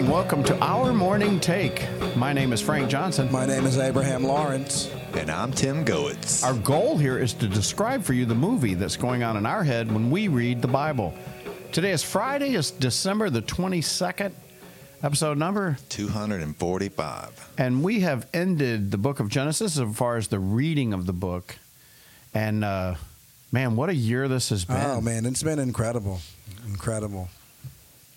morning. Welcome to our morning take. My name is Frank Johnson. My name is Abraham Lawrence. And I'm Tim Goetz. Our goal here is to describe for you the movie that's going on in our head when we read the Bible. Today is Friday, it's December the 22nd, episode number, 245. and we have ended the book of Genesis as far as the reading of the book. And uh, man, what a year this has been. Oh man, it's been incredible, incredible.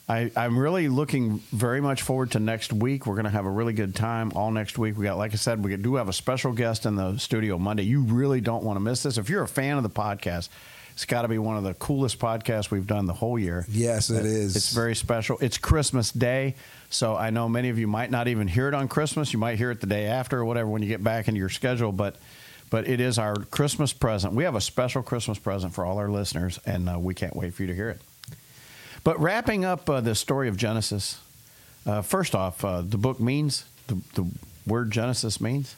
I, I'm really looking very much forward to next week. We're going to have a really good time all next week. We got, like I said, we do have a special guest in the studio Monday. You really don't want to miss this. If you're a fan of the podcast, it's got to be one of the coolest podcasts we've done the whole year. Yes, it is. It's very special. It's Christmas Day, so I know many of you might not even hear it on Christmas. You might hear it the day after or whatever when you get back into your schedule, but but it is our Christmas present. We have a special Christmas present for all our listeners, and uh, we can't wait for you to hear it. But wrapping up uh, the story of Genesis, uh, first off, uh, the book means the, the word Genesis means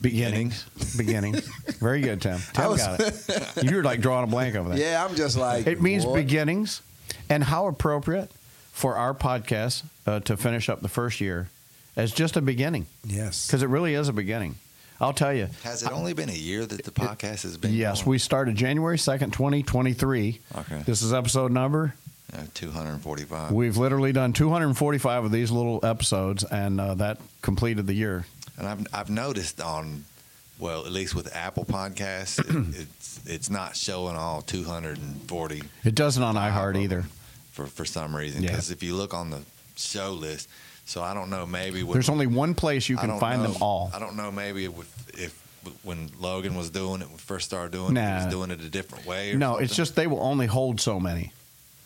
beginnings. Beginnings. Very good, Tim. Tim was- got it. You were like drawing a blank over there. Yeah, I'm just like It means what? beginnings, and how appropriate for our podcast uh, to finish up the first year as just a beginning, Yes, because it really is a beginning. I'll tell you. Has it only been a year that the podcast has been? Yes, going? we started January second, twenty twenty three. Okay. This is episode number. Uh, 245. We've literally done two hundred and forty five of these little episodes, and uh, that completed the year. and I've, I've noticed on, well, at least with Apple Podcasts, it, it's it's not showing all 240 It doesn't on iHeart either. for, for some reason. Yeah. Because if you look on the show list, so I don't know, maybe with, There's only one place you can find know- them all. I don't know, maybe if, if when Logan was doing it, when we first started doing it, he was doing it a different way. Or No, something. it's just they will only hold so many.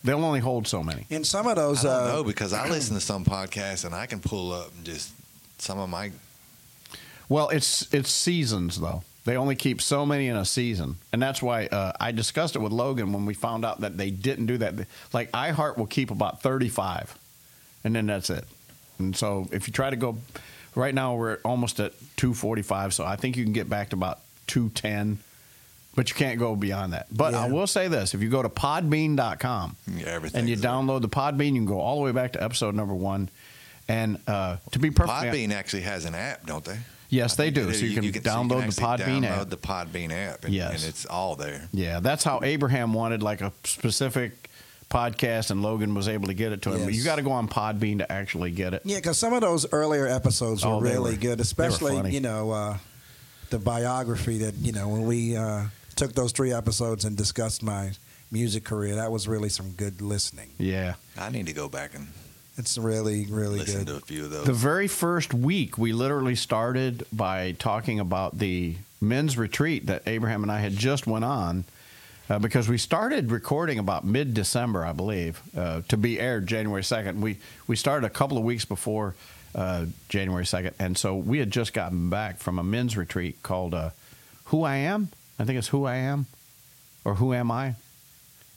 They'll only hold so many. in some of I those. don't Uh, know because I listen to some podcasts and I can pull up and just some of my Well, it's it's seasons though. They only keep so many in a season, and that's why uh, I discussed it with Logan when we found out that they didn't do that. Like iHeart will keep about thirty-five, and then that's it. And so if you try to go, right now we're almost at two forty-five. So I think you can get back to about two ten, but you can't go beyond that. But I will say this: if you go to Podbean.com everything. and you download the Podbean, you can go all the way back to episode number one. And uh, to be perfect Podbean actually has an app, don't they? Yes, they I do. So you can download the Podbean download app. the Podbean app, and, Yes. and it's all there. Yeah, that's how Abraham wanted like a specific podcast, and Logan was able to get it to him. But Yes. you got to go on Podbean to actually get it. yeah, because some of those earlier episodes were Oh, really were- good, especially you know uh, the biography that you know when we uh, took those three episodes and discussed my music career. That was really some good listening. Yeah. I need to go back and It's really really listen good. to a few of those. The very first week, we literally started by talking about the men's retreat that Abraham and I had just went on. Uh, because we started recording about mid-December, I believe, uh, to be aired January second. We we started a couple of weeks before uh, January second, and so we had just gotten back from a men's retreat called uh, "Who I Am." I think it's "Who I Am," or "Who Am I."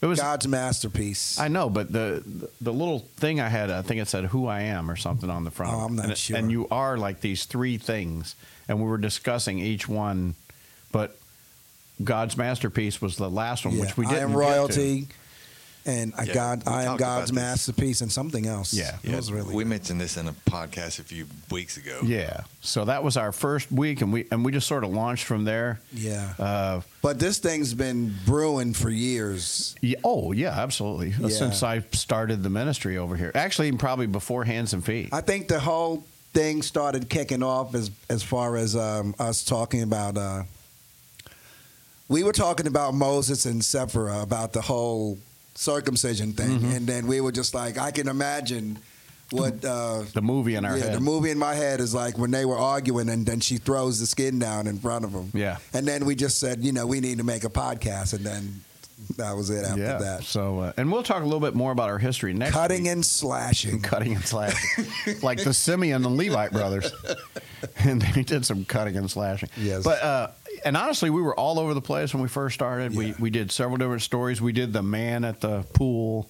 It was God's masterpiece. I know, but the the little thing I had, I think it said "Who I Am" or something on the front. Oh, I'm not and it- sure. And you are like these three things, and we were discussing each one, but God's masterpiece was the last one, yeah. which we didn't. am royalty, and I Yeah, God I am God's masterpiece, and something else. Yeah. it was really. we good. mentioned this in a podcast a few weeks ago. Yeah, so that was our first week, and we and we just sort of launched from there. yeah. Uh, But this thing's been brewing for years. yeah, oh yeah, absolutely. Yeah. Since I started the ministry over here, actually, probably before Hands and Feet. I think the whole thing started kicking off as as far as um, us talking about. Uh, we were talking about Moses and Zipporah about the whole circumcision thing, Mm-hmm. and then we were just like, I can imagine what. Uh, the movie in our yeah, head. the movie in my head is like when they were arguing, and then she throws the skin down in front of him. Yeah. and then we just said, you know, we need to make a podcast, and then that was it after yeah. that. So, uh, and we'll talk a little bit more about our history next. Cutting week. and slashing. cutting and slashing, like the Simeon and Levite brothers, and they did some cutting and slashing. Yes. but uh, and honestly, we were all over the place when we first started. We Yeah. we did several different stories. We did the man at the pool.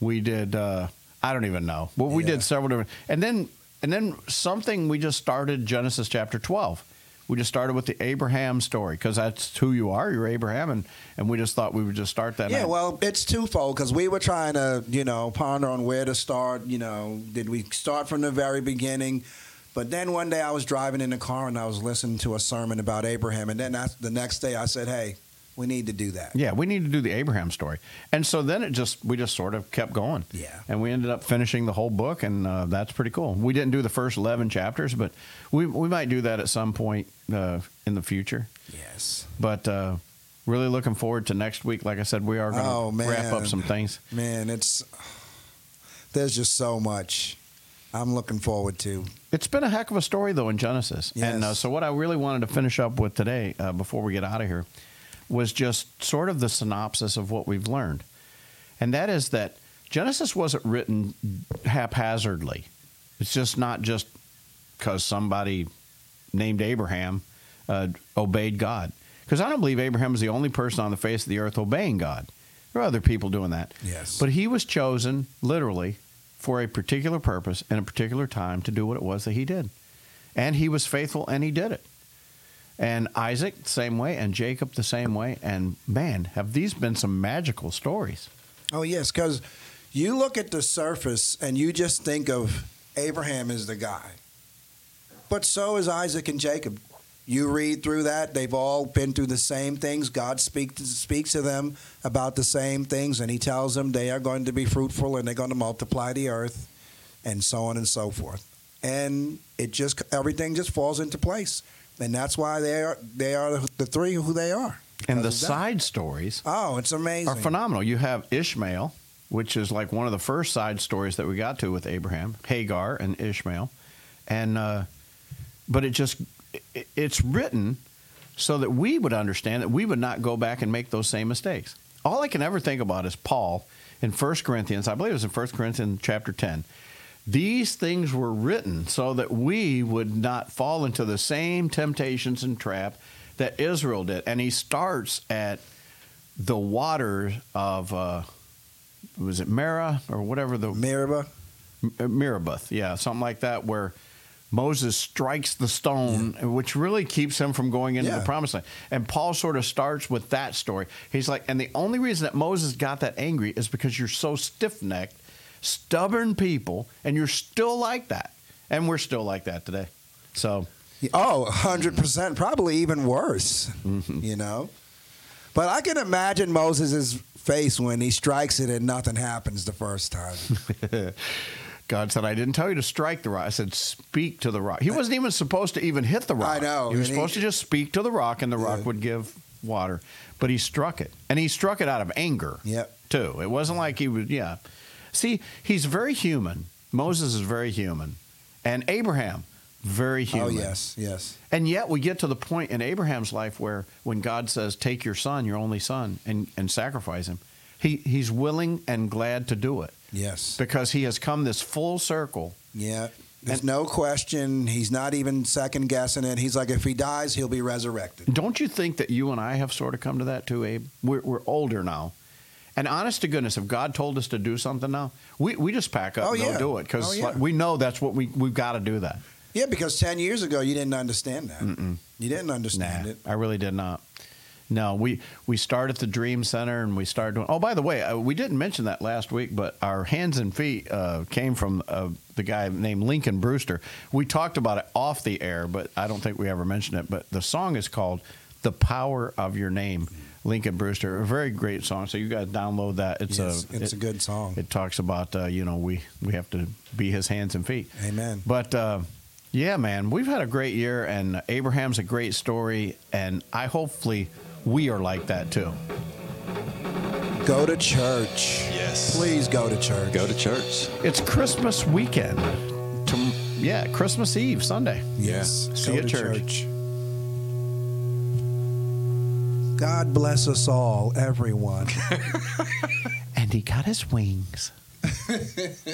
We did uh, I don't even know, but we Yeah. did several different, and then and then something we just started Genesis chapter twelve. we just started with the Abraham story because that's who you are. You're Abraham, and, and we just thought we would just start that. Yeah, out. well, it's twofold because we were trying to, you know, ponder on where to start. You know, did we start from the very beginning? But then one day I was driving in the car and I was listening to a sermon about Abraham, and then I, the next day I said, "Hey, we need to do that." Yeah, we need to do the Abraham story, and so then it just we just sort of kept going. Yeah. and we ended up finishing the whole book, and uh, that's pretty cool. We didn't do the first eleven chapters, but we we might do that at some point uh, in the future. Yes. But uh, really looking forward to next week. Like I said, we are going to Oh, wrap up some things. Man, it's there's just so much I'm looking forward to. It's been a heck of a story, though, in Genesis. And uh, Yes. so, what I really wanted to finish up with today, uh, before we get out of here, was just sort of the synopsis of what we've learned. And that is that Genesis wasn't written haphazardly. It's just not just because somebody named Abraham uh, obeyed God. Because I don't believe Abraham is the only person on the face of the earth obeying God. There are other people doing that. Yes. But he was chosen, literally, for a particular purpose and a particular time to do what it was that he did. And he was faithful and he did it. And Isaac, the same way, and Jacob, the same way. And man, have these been some magical stories. Oh yes, because you look at the surface and you just think of Abraham as the guy, but so is Isaac and Jacob. You read through that; they've all been through the same things. God speaks speaks to them about the same things, and He tells them they are going to be fruitful and they're going to multiply the earth, and so on and so forth. And it just everything just falls into place, and that's why they are they are the three who they are. And the Because of that. side stories oh, it's amazing. are phenomenal. You have Ishmael, which is like one of the first side stories that we got to with Abraham, Hagar and Ishmael, and uh, but it just it's written so that we would understand that we would not go back and make those same mistakes. All I can ever think about is Paul in 1 Corinthians. I believe it was in 1 Corinthians chapter 10. These things were written so that we would not fall into the same temptations and trap that Israel did. And he starts at the waters of uh, was it Mara or whatever the Meribah. Mirabuth, yeah, something like that, where Moses strikes the stone, which really keeps him from going into Yeah. the promised land. And Paul sort of starts with that story. He's like, and the only reason that Moses got that angry is because you're so stiff necked, stubborn people, and you're still like that. And we're still like that today. So, Oh, 100%, probably even worse, mm-hmm. you know? But I can imagine Moses' face when he strikes it and nothing happens the first time. God said, I didn't tell you to strike the rock. I said, speak to the rock. He wasn't even supposed to even hit the rock. I know, He was and he- supposed to just speak to the rock, and the rock Yeah. would give water. But he struck it. And he struck it out of anger, Yep. too. It wasn't like he was, yeah. See, he's very human. Moses is very human. And Abraham, very oh, human. Oh, yes, yes. And yet we get to the point in Abraham's life where when God says, Take your son, your only son, and, and sacrifice him, he, he's willing and glad to do it Yes. because he has come this full circle. Yeah. There's And- no question. He's not even second guessing it. He's like, if he dies, he'll be resurrected. Don't you think that you and I have sort of come to that too, Abe? We're, we're older now. And honest to goodness, if God told us to do something now, we, we just pack up Oh, and yeah. go do it because Oh, yeah. we know that's what we, we've got to do that. Yeah, because 10 years ago, you didn't understand that. You didn't understand Nah, it. I really did not. No, we we start at the Dream Center and we started doing. Oh, by the way, uh, we didn't mention that last week, but our hands and feet uh, came from uh, the guy named Lincoln Brewster. We talked about it off the air, but I don't think we ever mentioned it. But the song is called "The Power of Your Name." Lincoln Brewster, a very great song. So you guys download that. It's Yes, a it's it- a good song. It talks about uh, you know we we have to be His hands and feet. Amen. But uh, yeah, man, we've had a great year, and Abraham's a great story, and I hopefully we are like that too. Go to church. Yes. Please go to church. Go to church. It's Christmas weekend. Tom- yeah, Christmas Eve, Sunday. Yes. See go you to at church. church. God bless us all, everyone. And he got his wings.